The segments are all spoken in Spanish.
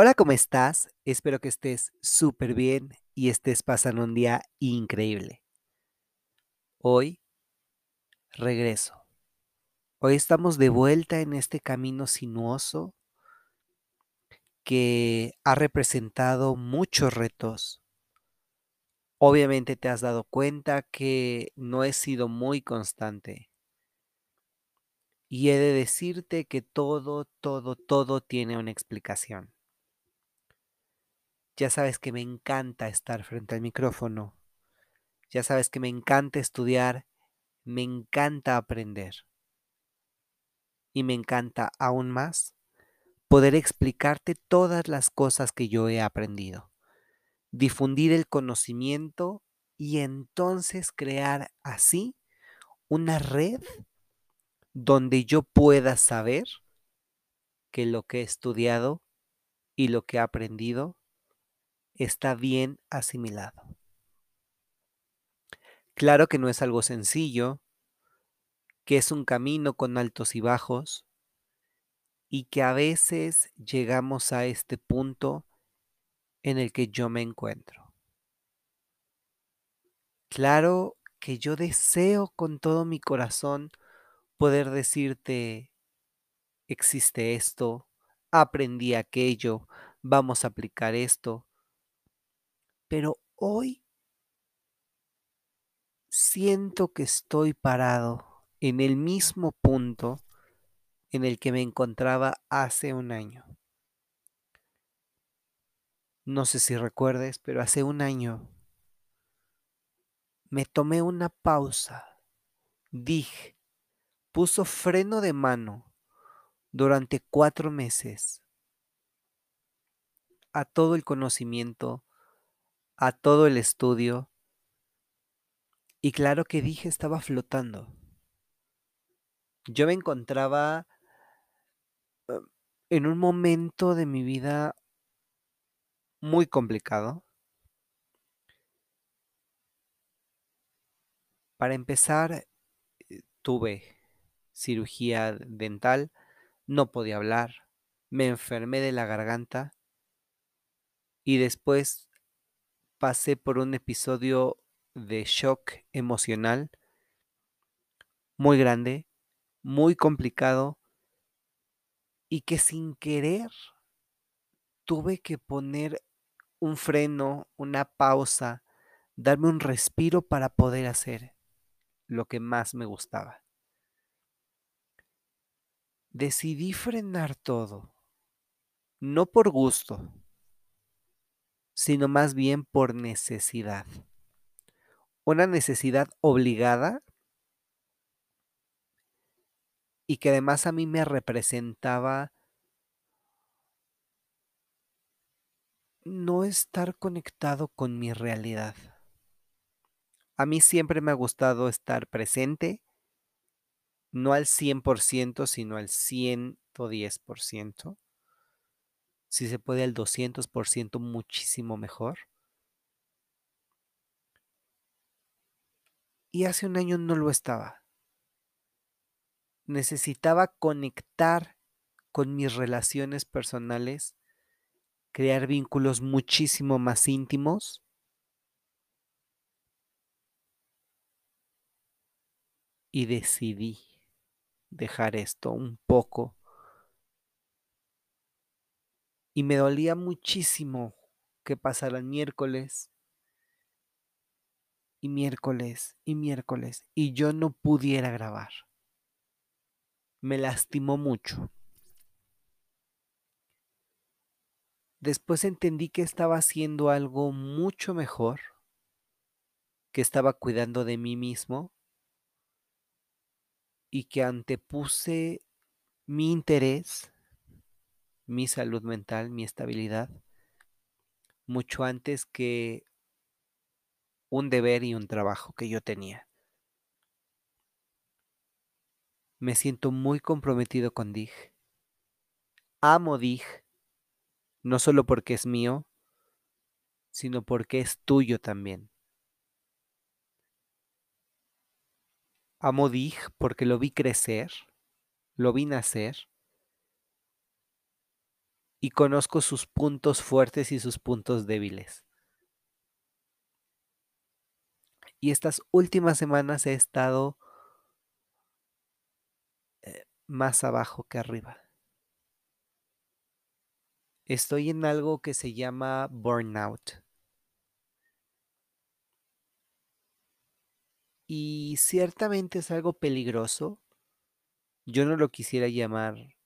Hola, ¿cómo estás? Espero que estés súper bien y estés pasando un día increíble. Hoy regreso. Hoy estamos de vuelta en este camino sinuoso que ha representado muchos retos. Obviamente te has dado cuenta que no he sido muy constante. Y he de decirte que todo, todo, todo tiene una explicación. Ya sabes que me encanta estar frente al micrófono. Ya sabes que me encanta estudiar, me encanta aprender. Y me encanta aún más poder explicarte todas las cosas que yo he aprendido, difundir el conocimiento y entonces crear así una red donde yo pueda saber que lo que he estudiado y lo que he aprendido está bien asimilado. Claro que no es algo sencillo, que es un camino con altos y bajos y que a veces llegamos a este punto en el que yo me encuentro. Claro que yo deseo con todo mi corazón poder decirte, existe esto, aprendí aquello, vamos a aplicar esto, pero hoy siento que estoy parado en el mismo punto en el que me encontraba hace un año. No sé si recuerdes, pero hace un año me tomé una pausa. Dije, puso freno de mano durante cuatro meses a todo el conocimiento, a todo el estudio. Y claro que dije estaba flotando. Yo me encontraba em, en un momento de mi vida muy complicado. Para empezar, eh, tuve cirugía dental, no podía hablar, me enfermé de la garganta y después pasé por un episodio de shock emocional muy grande, muy complicado y que sin querer tuve que poner un freno, una pausa, darme un respiro para poder hacer lo que más me gustaba. Decidí frenar todo, no por gusto, sino más bien por necesidad. Una necesidad obligada y que además a mí me representaba no estar conectado con mi realidad. A mí siempre me ha gustado estar presente, no al 100%, sino al 110%. Si se puede al 200%, muchísimo mejor. Y hace un año no lo estaba. Necesitaba conectar con mis relaciones personales, crear vínculos muchísimo más íntimos y decidí dejar esto un poco. Y me dolía muchísimo que pasaran miércoles y miércoles y miércoles y yo no pudiera grabar. Me lastimó mucho. Después entendí que estaba haciendo algo mucho mejor, que estaba cuidando de mí mismo y que antepuse mi interés, mi salud mental, mi estabilidad, mucho antes que un deber y un trabajo que yo tenía. Me siento muy comprometido con Dig. Amo Dig, no solo porque es mío, sino porque es tuyo también. Amo Dig porque lo vi crecer, lo vi nacer y conozco sus puntos fuertes y sus puntos débiles. Y estas últimas semanas he estado eh, más abajo que arriba. Estoy en algo que se llama burnout. Y ciertamente es algo peligroso. Yo no lo quisiera llamar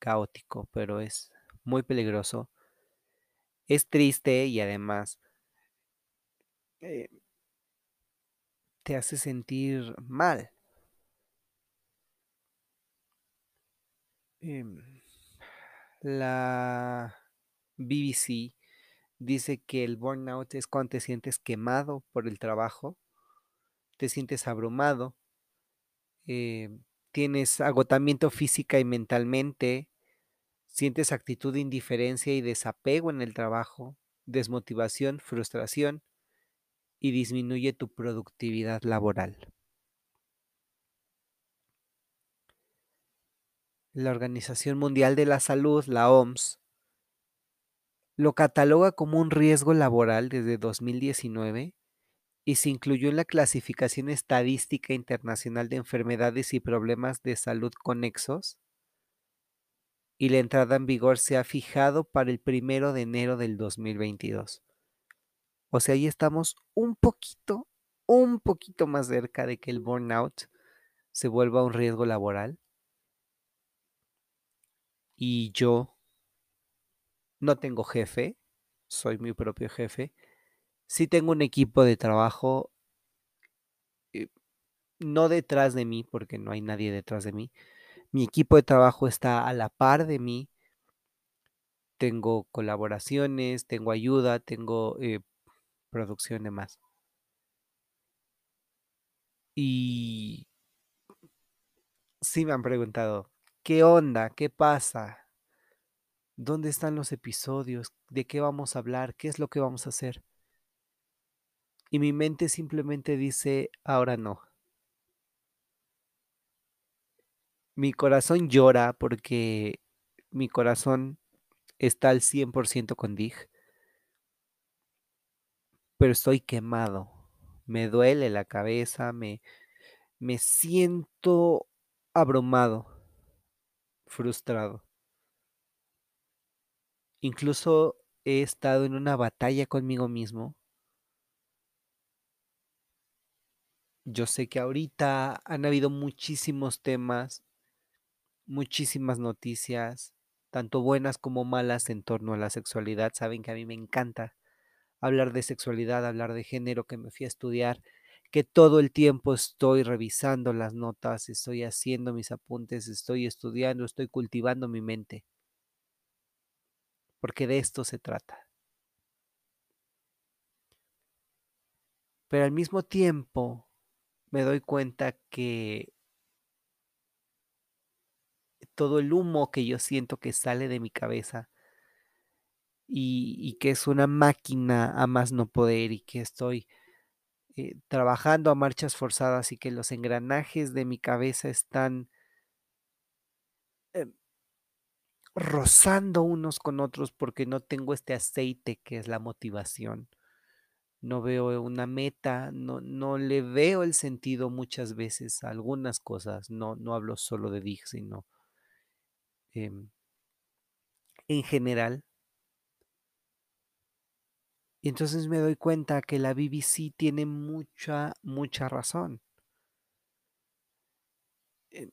caótico, pero es muy peligroso. Es triste y además eh, te hace sentir mal. Em, la BBC dice que el burnout es cuando te sientes quemado por el trabajo, te sientes abrumado, eh, tienes agotamiento física y mentalmente, sientes actitud de indiferencia y desapego en el trabajo, desmotivación, frustración y disminuye tu productividad laboral. La Organización Mundial de la Salud, la OMS, lo cataloga como un riesgo laboral desde 2019 y se incluyó en la clasificación estadística internacional de enfermedades y problemas de salud conexos y la entrada en vigor se ha fijado para el primero de enero del 2022. O sea, ahí estamos un poquito, un poquito más cerca de que el burnout se vuelva un riesgo laboral y yo no tengo jefe, soy mi propio jefe. Sí tengo un equipo de trabajo, eh, no detrás de mí, porque no hay nadie detrás de mí. Mi equipo de trabajo está a la par de mí. Tengo colaboraciones, tengo ayuda, tengo eh, producción de más. Y sí me han preguntado, ¿Qué onda? ¿Qué pasa? ¿Dónde están los episodios? ¿De qué vamos a hablar? ¿Qué es lo que vamos a hacer? Y mi mente simplemente dice, ahora no. Mi corazón llora porque mi corazón está al 100% con Dig. Pero estoy quemado. Me duele la cabeza, me, me siento abrumado frustrado. Incluso he estado en una batalla conmigo mismo. Yo sé que ahorita han habido muchísimos temas, muchísimas noticias, tanto buenas como malas en torno a la sexualidad. Saben que a mí me encanta hablar de sexualidad, hablar de género, que me fui a estudiar que todo el tiempo estoy revisando las notas, estoy haciendo mis apuntes, estoy estudiando, estoy cultivando mi mente. Porque de esto se trata. Pero al mismo tiempo me doy cuenta que todo el humo que yo siento que sale de mi cabeza y, que es una máquina a más no poder y que estoy eh, trabajando a marchas forzadas y que los engranajes de mi cabeza están em, rozando unos con otros porque no tengo este aceite que es la motivación. No veo una meta, no, no le veo el sentido muchas veces a algunas cosas. No, no hablo solo de DIG, sino em, en general y entonces me doy cuenta que la BBC tiene mucha, mucha razón. Eh,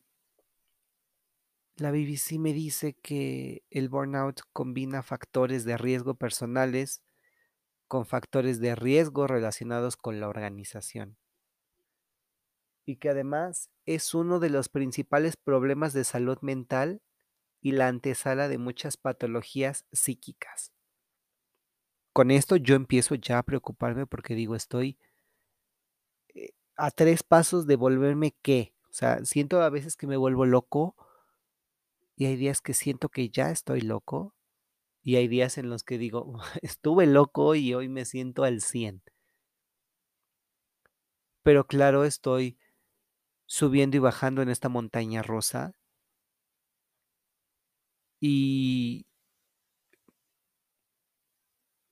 la BBC me dice que el burnout combina factores de riesgo personales con factores de riesgo relacionados con la organización. Y que además es uno de los principales problemas de salud mental y la antesala de muchas patologías psíquicas con esto yo empiezo ya a preocuparme porque digo, estoy eh, a tres pasos de volverme qué. O sea, siento a veces que me vuelvo loco y hay días que siento que ya estoy loco y hay días en los que digo, estuve loco y hoy me siento al 100. Pero claro, estoy subiendo y bajando en esta montaña rosa Y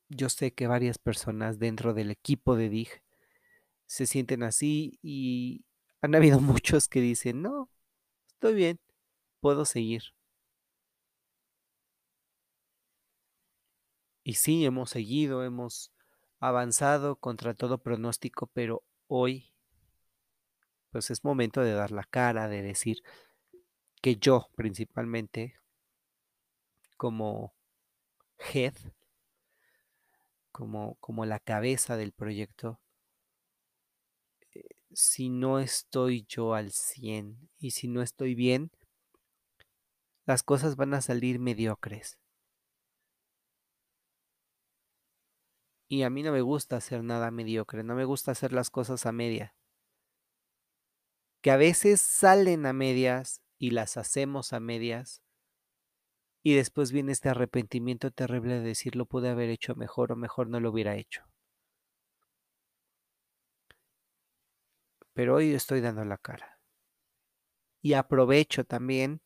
yo sé que varias personas dentro del equipo de DIG se sienten así y han habido muchos que dicen, no, estoy bien, puedo seguir. Y sí, hemos seguido, hemos avanzado contra todo pronóstico, pero hoy, pues es momento de dar la cara, de decir que yo principalmente, como head, como, como la cabeza del proyecto, eh, si no estoy yo al 100 y si no estoy bien, las cosas van a salir mediocres. Y a mí no me gusta hacer nada mediocre, no me gusta hacer las cosas a media. Que a veces salen a medias y las hacemos a medias. Y después viene este arrepentimiento terrible de decir lo pude haber hecho mejor o mejor no lo hubiera hecho. Pero hoy estoy dando la cara. Y aprovecho también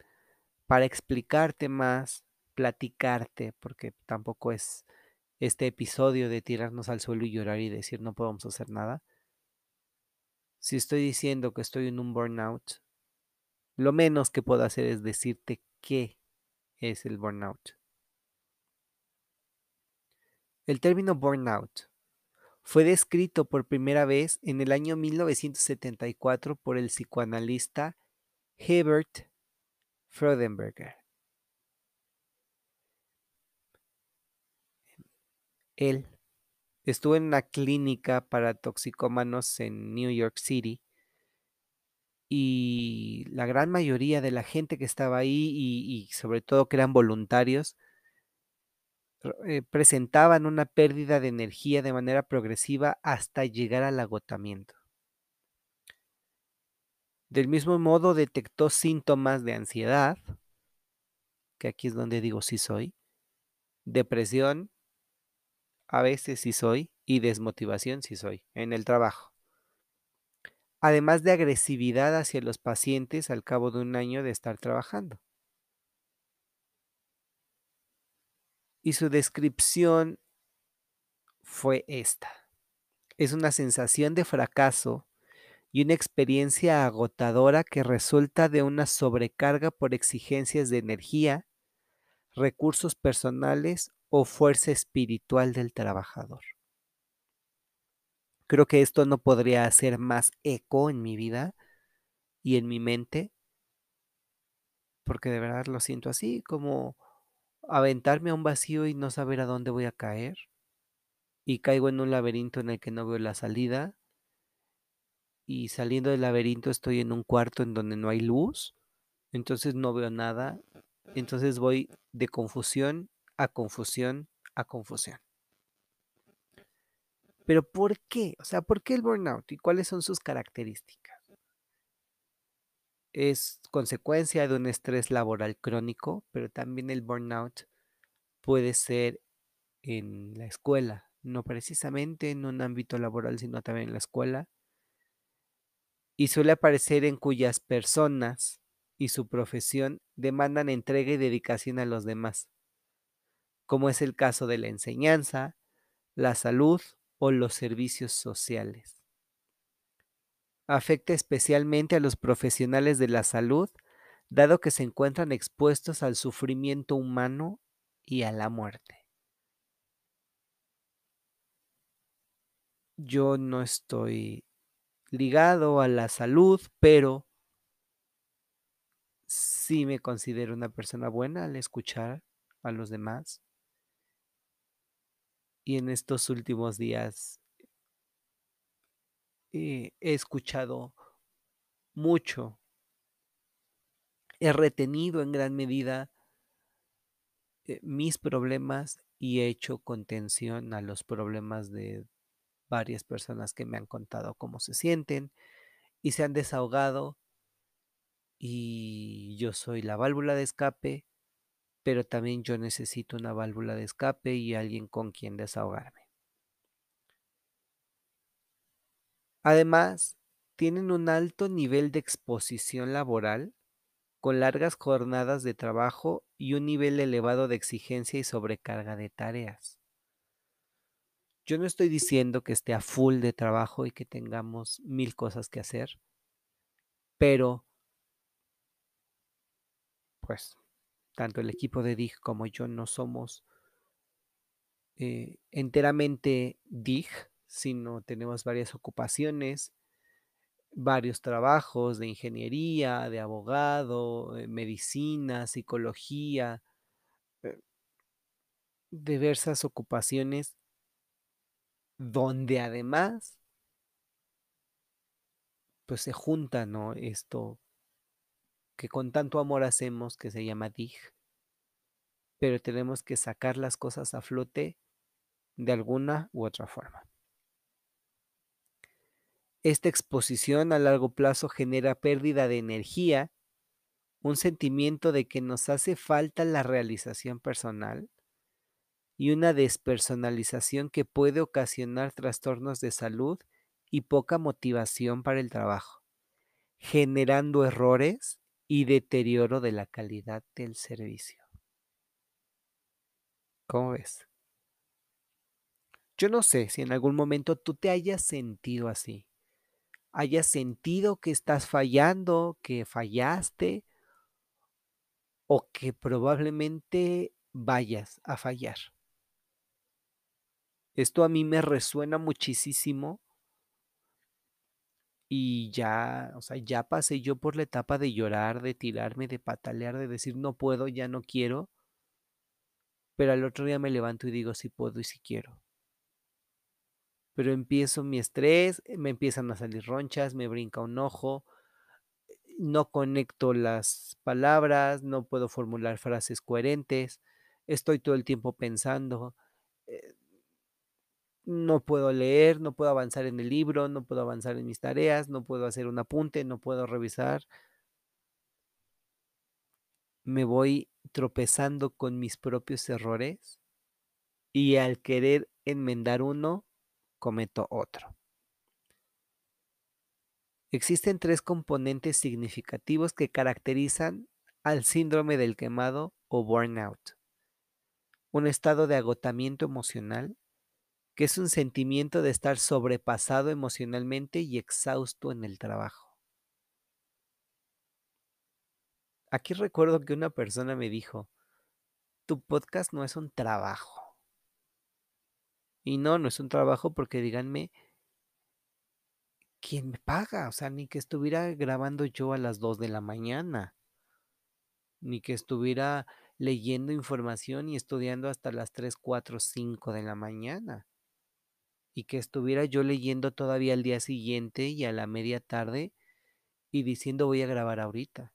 para explicarte más, platicarte, porque tampoco es este episodio de tirarnos al suelo y llorar y decir no podemos hacer nada, si estoy diciendo que estoy en un burnout, lo menos que puedo hacer es decirte qué es el burnout. El término burnout fue descrito por primera vez en el año 1974 por el psicoanalista Herbert Freudenberger. Él estuvo en una clínica para toxicómanos en New York City y la gran mayoría de la gente que estaba ahí y, sobre todo que eran voluntarios eh, presentaban una pérdida de energía de manera progresiva hasta llegar al agotamiento. Del mismo modo detectó síntomas de ansiedad, que aquí es donde digo sí soy, depresión, a veces sí soy, y desmotivación sí soy, en el trabajo. Además de agresividad hacia los pacientes al cabo de un año de estar trabajando. Y su descripción fue esta. Es una sensación de fracaso y una experiencia agotadora que resulta de una sobrecarga por exigencias de energía, recursos personales o fuerza espiritual del trabajador. Creo que esto no podría hacer más eco en mi vida y en mi mente, porque de verdad lo siento así, como aventarme a un vacío y no saber a dónde voy a caer, y caigo en un laberinto en el que no veo la salida, y saliendo del laberinto estoy en un cuarto en donde no hay luz, entonces no veo nada, entonces voy de confusión a confusión a confusión. Pero ¿por qué? O sea, ¿por qué el burnout y cuáles son sus características? Es consecuencia de un estrés laboral crónico, pero también el burnout puede ser en la escuela, no precisamente en un ámbito laboral, sino también en la escuela. Y suele aparecer en cuyas personas y su profesión demandan entrega y dedicación a los demás como es el caso de la enseñanza, la salud o los servicios sociales. Afecta especialmente a los profesionales de la salud, dado que se encuentran expuestos al sufrimiento humano y a la muerte. Yo no estoy ligado a la salud, pero sí me considero una persona buena al escuchar a los demás y en estos últimos días eh, he escuchado mucho, he retenido en gran medida eh, mis problemas y he hecho contención a los problemas de varias personas que me han contado cómo se sienten y se han desahogado y yo soy la válvula de escape pero también yo necesito una válvula de escape y alguien con quien desahogarme. Además, tienen un alto nivel de exposición laboral con largas jornadas de trabajo y un nivel elevado de exigencia y sobrecarga de tareas. Yo no estoy diciendo que esté a full de trabajo y que tengamos mil cosas que hacer, pero pues tanto el equipo de DIG como yo no somos eh, enteramente DIG, sino tenemos varias ocupaciones, varios trabajos de ingeniería, de abogado, eh, medicina, psicología, eh, diversas ocupaciones donde además pues se junta, ¿no? Esto que con tanto amor hacemos que se llama DIG, pero tenemos que sacar las cosas a flote de alguna u otra forma. Esta exposición a largo plazo genera pérdida de energía, un sentimiento de que nos hace falta la realización personal y una despersonalización que puede ocasionar trastornos de salud y poca motivación para el trabajo, generando errores y deterioro de la calidad del servicio. ¿Cómo ves? Yo no sé si en algún momento tú te hayas sentido así, hayas sentido que estás fallando, que fallaste o que probablemente vayas a fallar. Esto a mí me resuena muchísimo y ya, o sea, ya pasé yo por la etapa de llorar, de tirarme, de patalear, de decir no puedo, ya no quiero, pero al otro día me levanto y digo si puedo y si quiero. Pero empiezo mi estrés, me empiezan a salir ronchas, me brinca un ojo, no conecto las palabras, no puedo formular frases coherentes, estoy todo el tiempo pensando. Eh, no puedo leer, no puedo avanzar en el libro, no puedo avanzar en mis tareas, no puedo hacer un apunte, no puedo revisar. Me voy tropezando con mis propios errores y al querer enmendar uno, cometo otro. Existen tres componentes significativos que caracterizan al síndrome del quemado o burnout. Un estado de agotamiento emocional, que es un sentimiento de estar sobrepasado emocionalmente y exhausto en el trabajo. Aquí recuerdo que una persona me dijo, tu podcast no es un trabajo. Y no, no es un trabajo porque díganme, ¿quién me paga? O sea, ni que estuviera grabando yo a las 2 de la mañana, ni que estuviera leyendo información y estudiando hasta las 3, 4, 5 de la mañana y que estuviera yo leyendo todavía al día siguiente y a la media tarde y diciendo voy a grabar ahorita.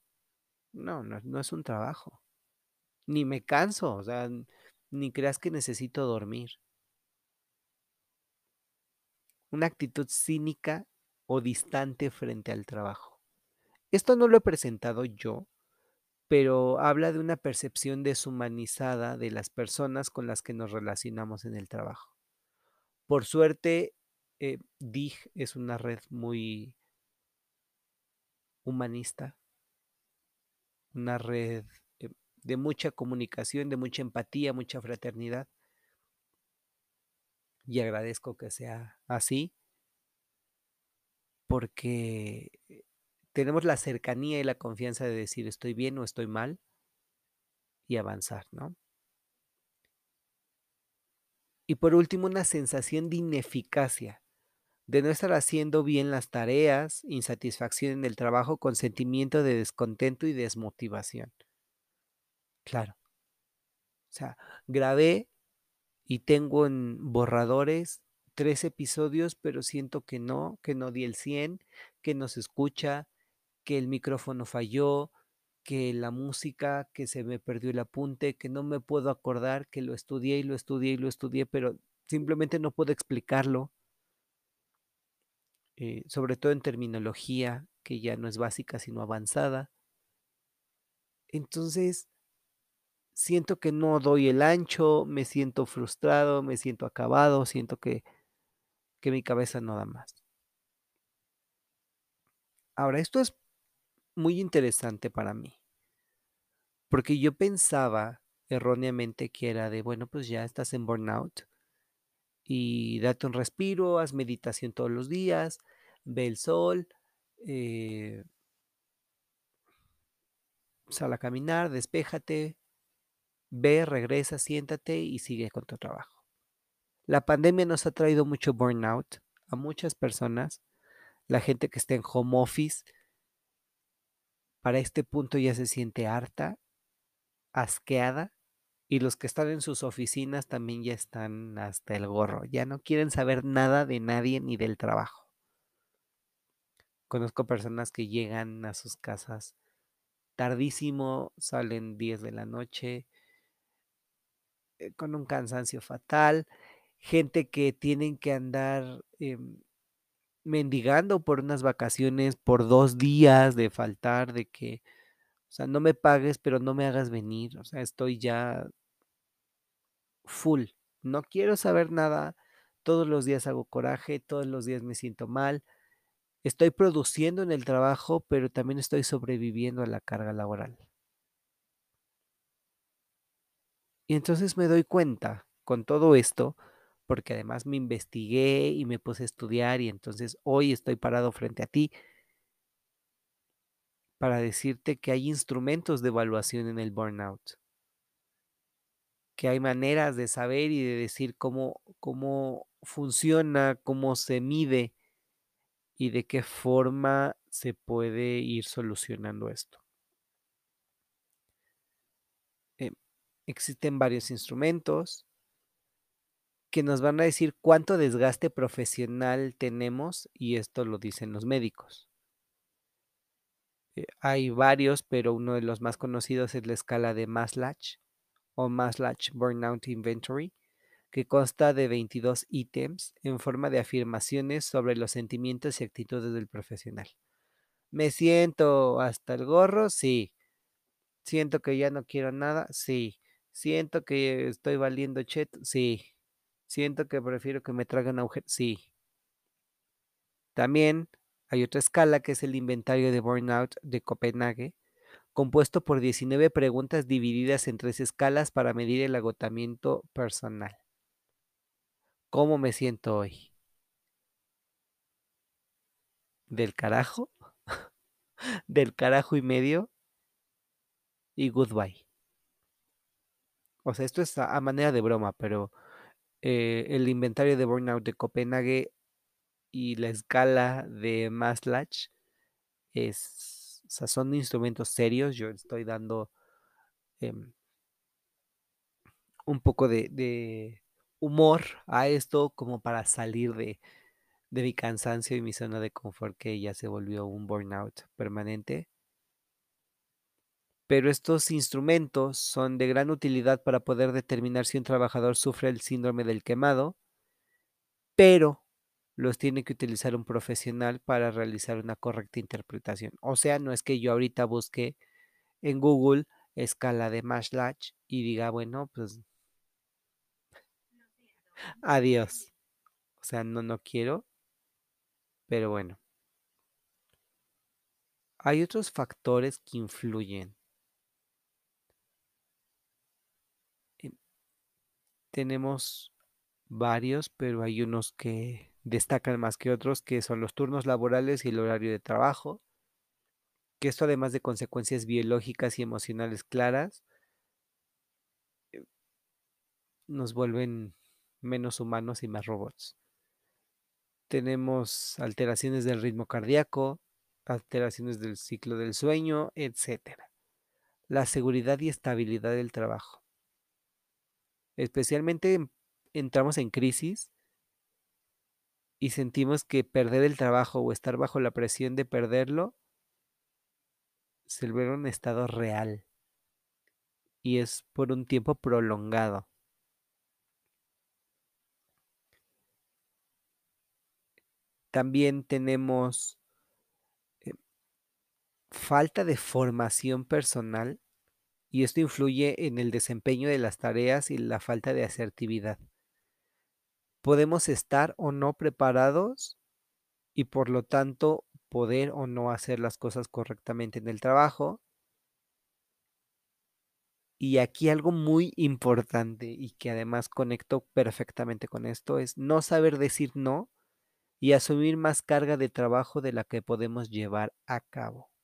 No, no, no es un trabajo. Ni me canso, o sea, ni creas que necesito dormir. Una actitud cínica o distante frente al trabajo. Esto no lo he presentado yo, pero habla de una percepción deshumanizada de las personas con las que nos relacionamos en el trabajo. Por suerte, eh, DIG es una red muy humanista, una red eh, de mucha comunicación, de mucha empatía, mucha fraternidad. Y agradezco que sea así, porque tenemos la cercanía y la confianza de decir estoy bien o estoy mal y avanzar, ¿no? Y por último, una sensación de ineficacia, de no estar haciendo bien las tareas, insatisfacción en el trabajo con sentimiento de descontento y desmotivación. Claro. O sea, grabé y tengo en borradores tres episodios, pero siento que no, que no di el 100, que no se escucha, que el micrófono falló, que la música, que se me perdió el apunte, que no me puedo acordar, que lo estudié y lo estudié y lo estudié, pero simplemente no puedo explicarlo, eh, sobre todo en terminología, que ya no es básica, sino avanzada. Entonces, siento que no doy el ancho, me siento frustrado, me siento acabado, siento que, que mi cabeza no da más. Ahora, esto es muy interesante para mí. Porque yo pensaba erróneamente que era de, bueno, pues ya estás en burnout y date un respiro, haz meditación todos los días, ve el sol, eh, sal a caminar, despéjate, ve, regresa, siéntate y sigue con tu trabajo. La pandemia nos ha traído mucho burnout a muchas personas. La gente que está en home office, para este punto ya se siente harta, asqueada, y los que están en sus oficinas también ya están hasta el gorro. Ya no quieren saber nada de nadie ni del trabajo. Conozco personas que llegan a sus casas tardísimo, salen 10 de la noche, eh, con un cansancio fatal, gente que tienen que andar em, mendigando por unas vacaciones, por dos días de faltar, de que, o sea, no me pagues, pero no me hagas venir, o sea, estoy ya full, no quiero saber nada, todos los días hago coraje, todos los días me siento mal, estoy produciendo en el trabajo, pero también estoy sobreviviendo a la carga laboral. Y entonces me doy cuenta con todo esto, porque además me investigué y me puse a estudiar y entonces hoy estoy parado frente a ti para decirte que hay instrumentos de evaluación en el burnout, que hay maneras de saber y de decir cómo, cómo funciona, cómo se mide y de qué forma se puede ir solucionando esto. Eh, existen varios instrumentos que nos van a decir cuánto desgaste profesional tenemos y esto lo dicen los médicos. Eh, hay varios, pero uno de los más conocidos es la escala de Maslach o Maslach Burnout Inventory, que consta de 22 ítems en forma de afirmaciones sobre los sentimientos y actitudes del profesional. ¿Me siento hasta el gorro? Sí. ¿Siento que ya no quiero nada? Sí. ¿Siento que estoy valiendo cheto? Sí. ¿Siento que prefiero que me traigan agujero? Sí. También hay otra escala que es el inventario de burnout de Copenhague, compuesto por 19 preguntas divididas en tres escalas para medir el agotamiento personal. ¿Cómo me siento hoy? ¿Del carajo? ¿Del carajo y medio? Y goodbye. O sea, esto es a, manera de broma, pero eh, el inventario de burnout de Copenhague y la escala de Maslach es, son instrumentos serios. Yo estoy dando em, un poco de, humor a esto como para salir de, de mi cansancio y mi zona de confort que ya se volvió un burnout permanente. Pero estos instrumentos son de gran utilidad para poder determinar si un trabajador sufre el síndrome del quemado, pero los tiene que utilizar un profesional para realizar una correcta interpretación. O sea, no es que yo ahorita busque en Google escala de Mashlach y diga, bueno, pues adiós. O sea, no, no quiero, pero bueno. Hay otros factores que influyen. Tenemos varios, pero hay unos que destacan más que otros, que son los turnos laborales y el horario de trabajo, que esto además de consecuencias biológicas y emocionales claras, eh, nos vuelven menos humanos y más robots. Tenemos alteraciones del ritmo cardíaco, alteraciones del ciclo del sueño, etc. La seguridad y estabilidad del trabajo. Especialmente entramos en crisis y sentimos que perder el trabajo o estar bajo la presión de perderlo se vuelve un estado real y es por un tiempo prolongado. También tenemos eh, falta de formación personal y esto influye en el desempeño de las tareas y la falta de asertividad podemos estar o no preparados y por lo tanto poder o no hacer las cosas correctamente en el trabajo. Y aquí algo muy importante y que además conecto perfectamente con esto es no saber decir no y asumir más carga de trabajo de la que podemos llevar a cabo.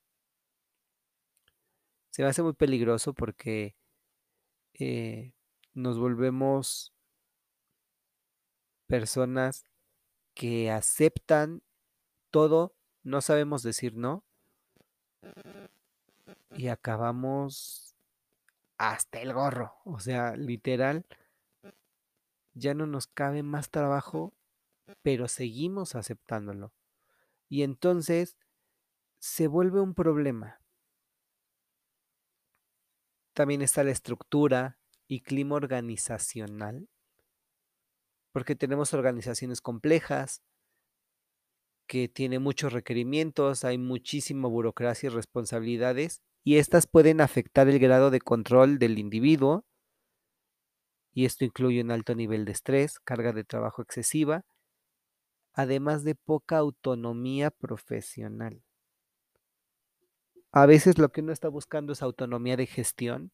Se me hace muy peligroso porque eh, nos volvemos personas que aceptan todo, no sabemos decir no y acabamos hasta el gorro. O sea, literal, ya no nos cabe más trabajo, pero seguimos aceptándolo. Y entonces se vuelve un problema. También está la estructura y clima organizacional, porque tenemos organizaciones complejas, que tienen muchos requerimientos, hay muchísima burocracia y responsabilidades, y estas pueden afectar el grado de control del individuo, y esto incluye un alto nivel de estrés, carga de trabajo excesiva, además de poca autonomía profesional. A veces lo que uno está buscando es autonomía de gestión,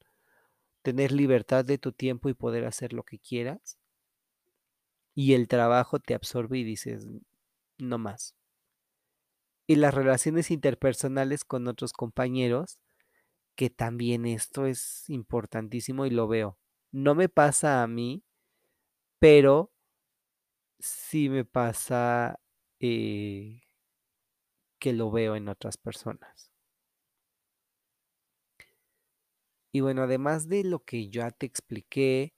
tener libertad de tu tiempo y poder hacer lo que quieras. Y el trabajo te absorbe y dices, no más. Y las relaciones interpersonales con otros compañeros que también esto es importantísimo y lo veo. No me pasa a mí, pero sí me pasa eh, que lo veo en otras personas. Y bueno, además de lo que ya te expliqué,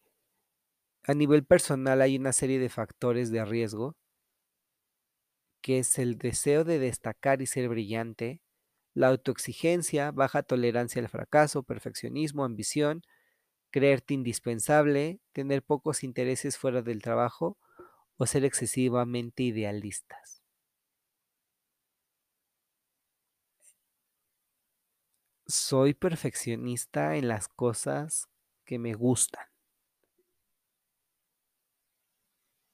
a nivel personal hay una serie de factores de riesgo, que es el deseo de destacar y ser brillante, la autoexigencia, baja tolerancia al fracaso, perfeccionismo, ambición, creerte indispensable, tener pocos intereses fuera del trabajo o ser excesivamente idealistas. Soy perfeccionista en las cosas que me gustan.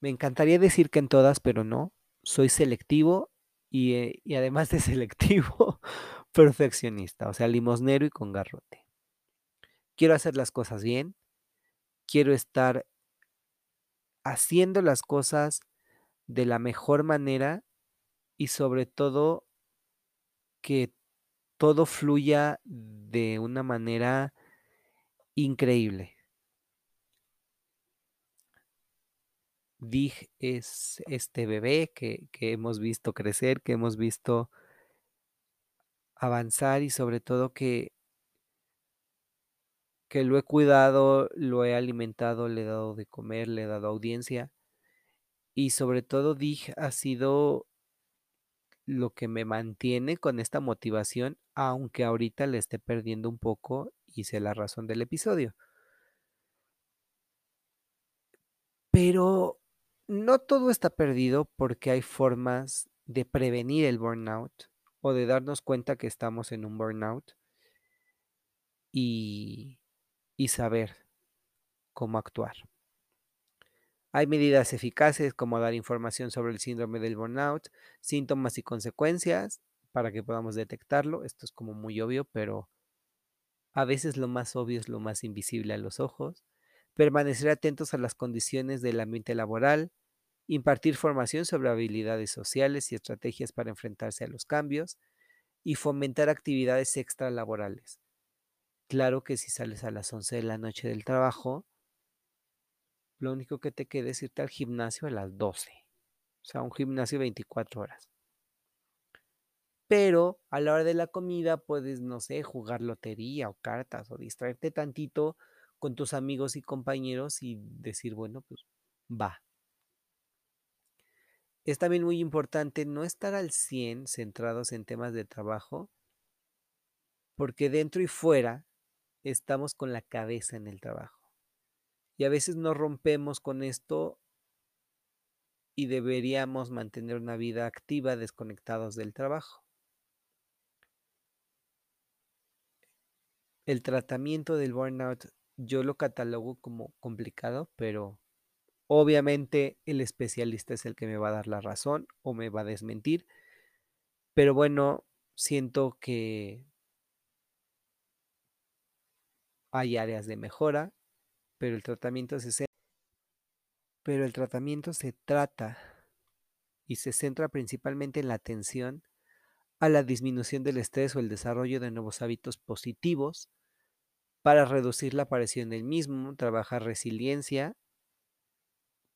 Me encantaría decir que en todas, pero no. Soy selectivo y, eh, y además de selectivo, perfeccionista, o sea, limosnero y con garrote. Quiero hacer las cosas bien, quiero estar haciendo las cosas de la mejor manera y sobre todo que todo fluya de una manera increíble. Dig es este bebé que, que hemos visto crecer, que hemos visto avanzar y sobre todo que, que lo he cuidado, lo he alimentado, le he dado de comer, le he dado audiencia y sobre todo Dig ha sido lo que me mantiene con esta motivación, aunque ahorita le esté perdiendo un poco y sé la razón del episodio. Pero no todo está perdido porque hay formas de prevenir el burnout o de darnos cuenta que estamos en un burnout y, y saber cómo actuar. Hay medidas eficaces como dar información sobre el síndrome del burnout, síntomas y consecuencias para que podamos detectarlo. Esto es como muy obvio, pero a veces lo más obvio es lo más invisible a los ojos. Permanecer atentos a las condiciones del ambiente laboral, impartir formación sobre habilidades sociales y estrategias para enfrentarse a los cambios y fomentar actividades extralaborales. Claro que si sales a las 11 de la noche del trabajo, lo único que te queda es irte al gimnasio a las 12. O sea, un gimnasio 24 horas. Pero a la hora de la comida puedes, no sé, jugar lotería o cartas o distraerte tantito con tus amigos y compañeros y decir, bueno, pues va. Es también muy importante no estar al 100 centrados en temas de trabajo, porque dentro y fuera estamos con la cabeza en el trabajo. Y a veces nos rompemos con esto y deberíamos mantener una vida activa desconectados del trabajo. El tratamiento del burnout yo lo catalogo como complicado, pero obviamente el especialista es el que me va a dar la razón o me va a desmentir. Pero bueno, siento que Hay áreas de mejora, pero el tratamiento se, trata y se centra principalmente en la atención a la disminución del estrés o el desarrollo de nuevos hábitos positivos para reducir la aparición del mismo, trabajar resiliencia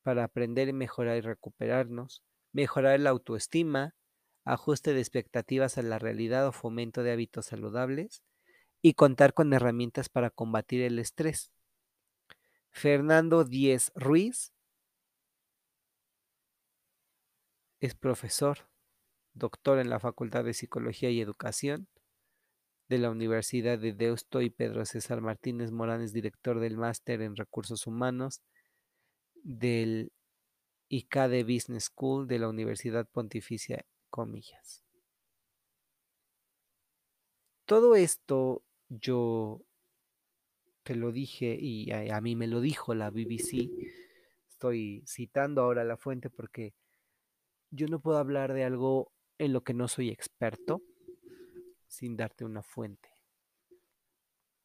para aprender y mejorar y recuperarnos, mejorar la autoestima, ajuste de expectativas a la realidad o fomento de hábitos saludables y contar con herramientas para combatir el estrés. Fernando Díez Ruiz es profesor, doctor en la Facultad de Psicología y Educación de la Universidad de Deusto y Pedro César Martínez Morán es director del máster en recursos humanos del ICADE Business School de la Universidad Pontificia Comillas. Todo esto yo te lo dije y a, a, mí me lo dijo la BBC. Estoy citando ahora la fuente porque yo no puedo hablar de algo en lo que no soy experto sin darte una fuente.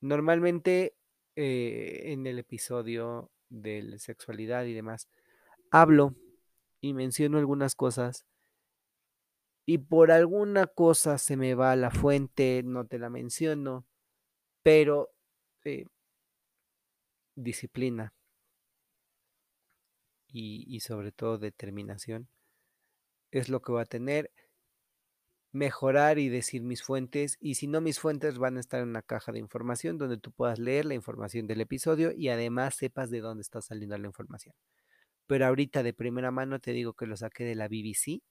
Normalmente eh, en el episodio de sexualidad y demás, hablo y menciono algunas cosas y por alguna cosa se me va la fuente, no te la menciono, pero eh, disciplina y, sobre todo determinación es lo que va a tener mejorar y decir mis fuentes y si no mis fuentes van a estar en una caja de información donde tú puedas leer la información del episodio y además sepas de dónde está saliendo la información. Pero ahorita de primera mano te digo que lo saqué de la BBC.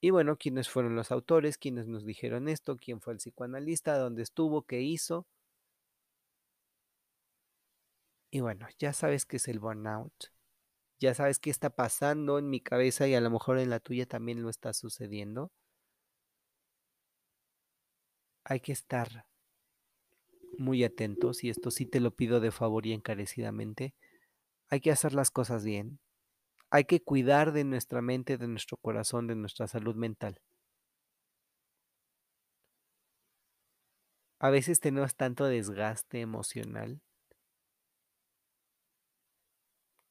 Y bueno, quiénes fueron los autores, quiénes nos dijeron esto, quién fue el psicoanalista, dónde estuvo, qué hizo. Y bueno, ya sabes qué es el burnout ya sabes qué está pasando en mi cabeza y a lo mejor en la tuya también lo está sucediendo. Hay que estar muy atentos y esto sí te lo pido de favor y encarecidamente. Hay que hacer las cosas bien. Hay que cuidar de nuestra mente, de nuestro corazón, de nuestra salud mental. A veces tenemos tanto desgaste emocional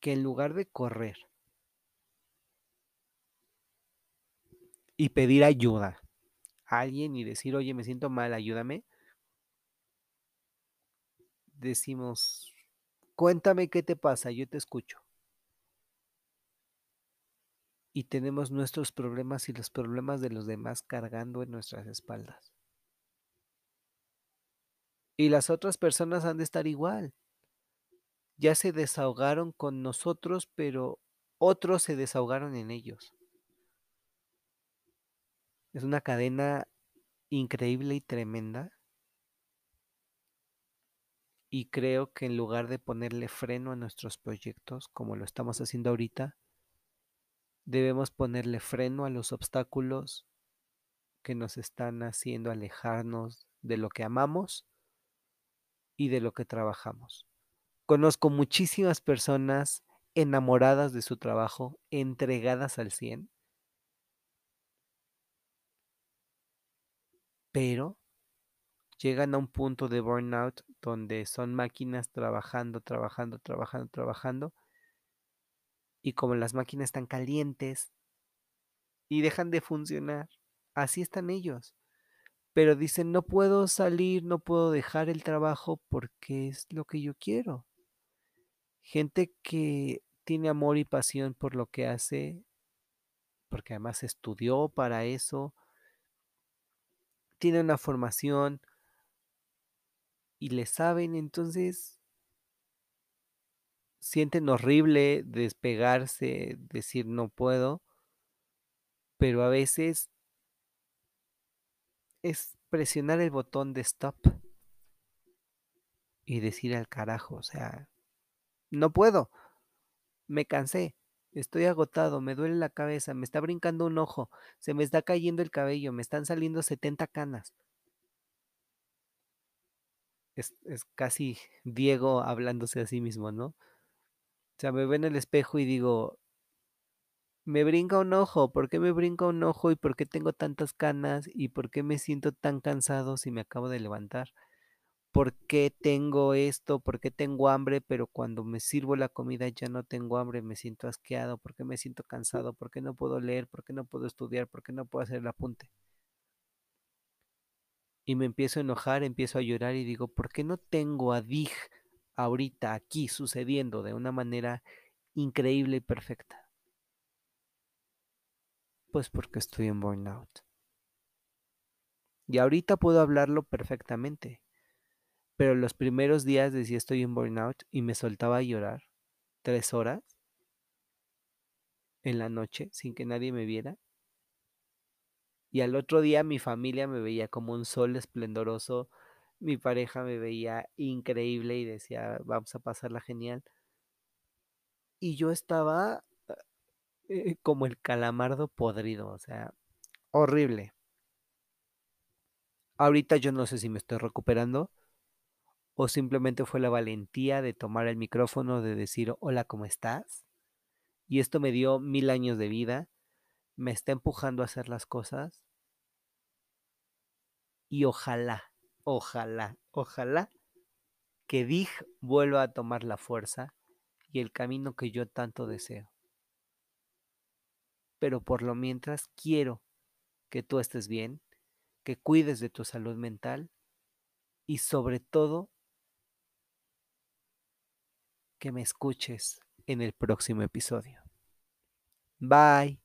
que en lugar de correr y pedir ayuda a alguien y decir, oye, me siento mal, ayúdame, decimos, cuéntame qué te pasa, yo te escucho. Y tenemos nuestros problemas y los problemas de los demás cargando en nuestras espaldas. Y las otras personas han de estar igual ya se desahogaron con nosotros, pero otros se desahogaron en ellos. Es una cadena increíble y tremenda. Y creo que en lugar de ponerle freno a nuestros proyectos, como lo estamos haciendo ahorita, debemos ponerle freno a los obstáculos que nos están haciendo alejarnos de lo que amamos y de lo que trabajamos. Conozco muchísimas personas enamoradas de su trabajo, entregadas al 100, pero llegan a un punto de burnout donde son máquinas trabajando, trabajando, trabajando, trabajando, y como las máquinas están calientes y dejan de funcionar, así están ellos. Pero dicen, no puedo salir, no puedo dejar el trabajo porque es lo que yo quiero. Gente que tiene amor y pasión por lo que hace, porque además estudió para eso, tiene una formación y le saben, entonces sienten horrible despegarse, decir no puedo, pero a veces es presionar el botón de stop y decir al carajo, o sea, no puedo. Me cansé. Estoy agotado, me duele la cabeza, me está brincando un ojo, se me está cayendo el cabello, me están saliendo 70 canas. Es, es, casi Diego hablándose a sí mismo, ¿no? O sea, me veo en el espejo y digo, me brinca un ojo, ¿por qué me brinca un ojo y por qué tengo tantas canas y por qué me siento tan cansado si me acabo de levantar? ¿Por qué tengo esto? ¿Por qué tengo hambre? Pero cuando me sirvo la comida ya no tengo hambre, me siento asqueado, ¿por qué me siento cansado? ¿Por qué no puedo leer? ¿Por qué no puedo estudiar? ¿Por qué no puedo hacer el apunte? Y me empiezo a enojar, empiezo a llorar y digo, ¿por qué no tengo a Dig ahorita aquí sucediendo de una manera increíble y perfecta? Pues porque estoy en burnout. Y ahorita puedo hablarlo perfectamente. Pero los primeros días decía estoy en burnout y me soltaba a llorar tres horas en la noche sin que nadie me viera. Y al otro día mi familia me veía como un sol esplendoroso, mi pareja me veía increíble y decía, vamos a pasarla genial. Y yo estaba eh, como el calamardo podrido, o sea, horrible. Ahorita yo no sé si me estoy recuperando o simplemente fue la valentía de tomar el micrófono, de decir, hola, ¿cómo estás? Y esto me dio mil años de vida, me está empujando a hacer las cosas y ojalá, ojalá, ojalá que Dig vuelva a tomar la fuerza y el camino que yo tanto deseo. Pero por lo mientras quiero que tú estés bien, que cuides de tu salud mental y sobre todo que me escuches en el próximo episodio. Bye.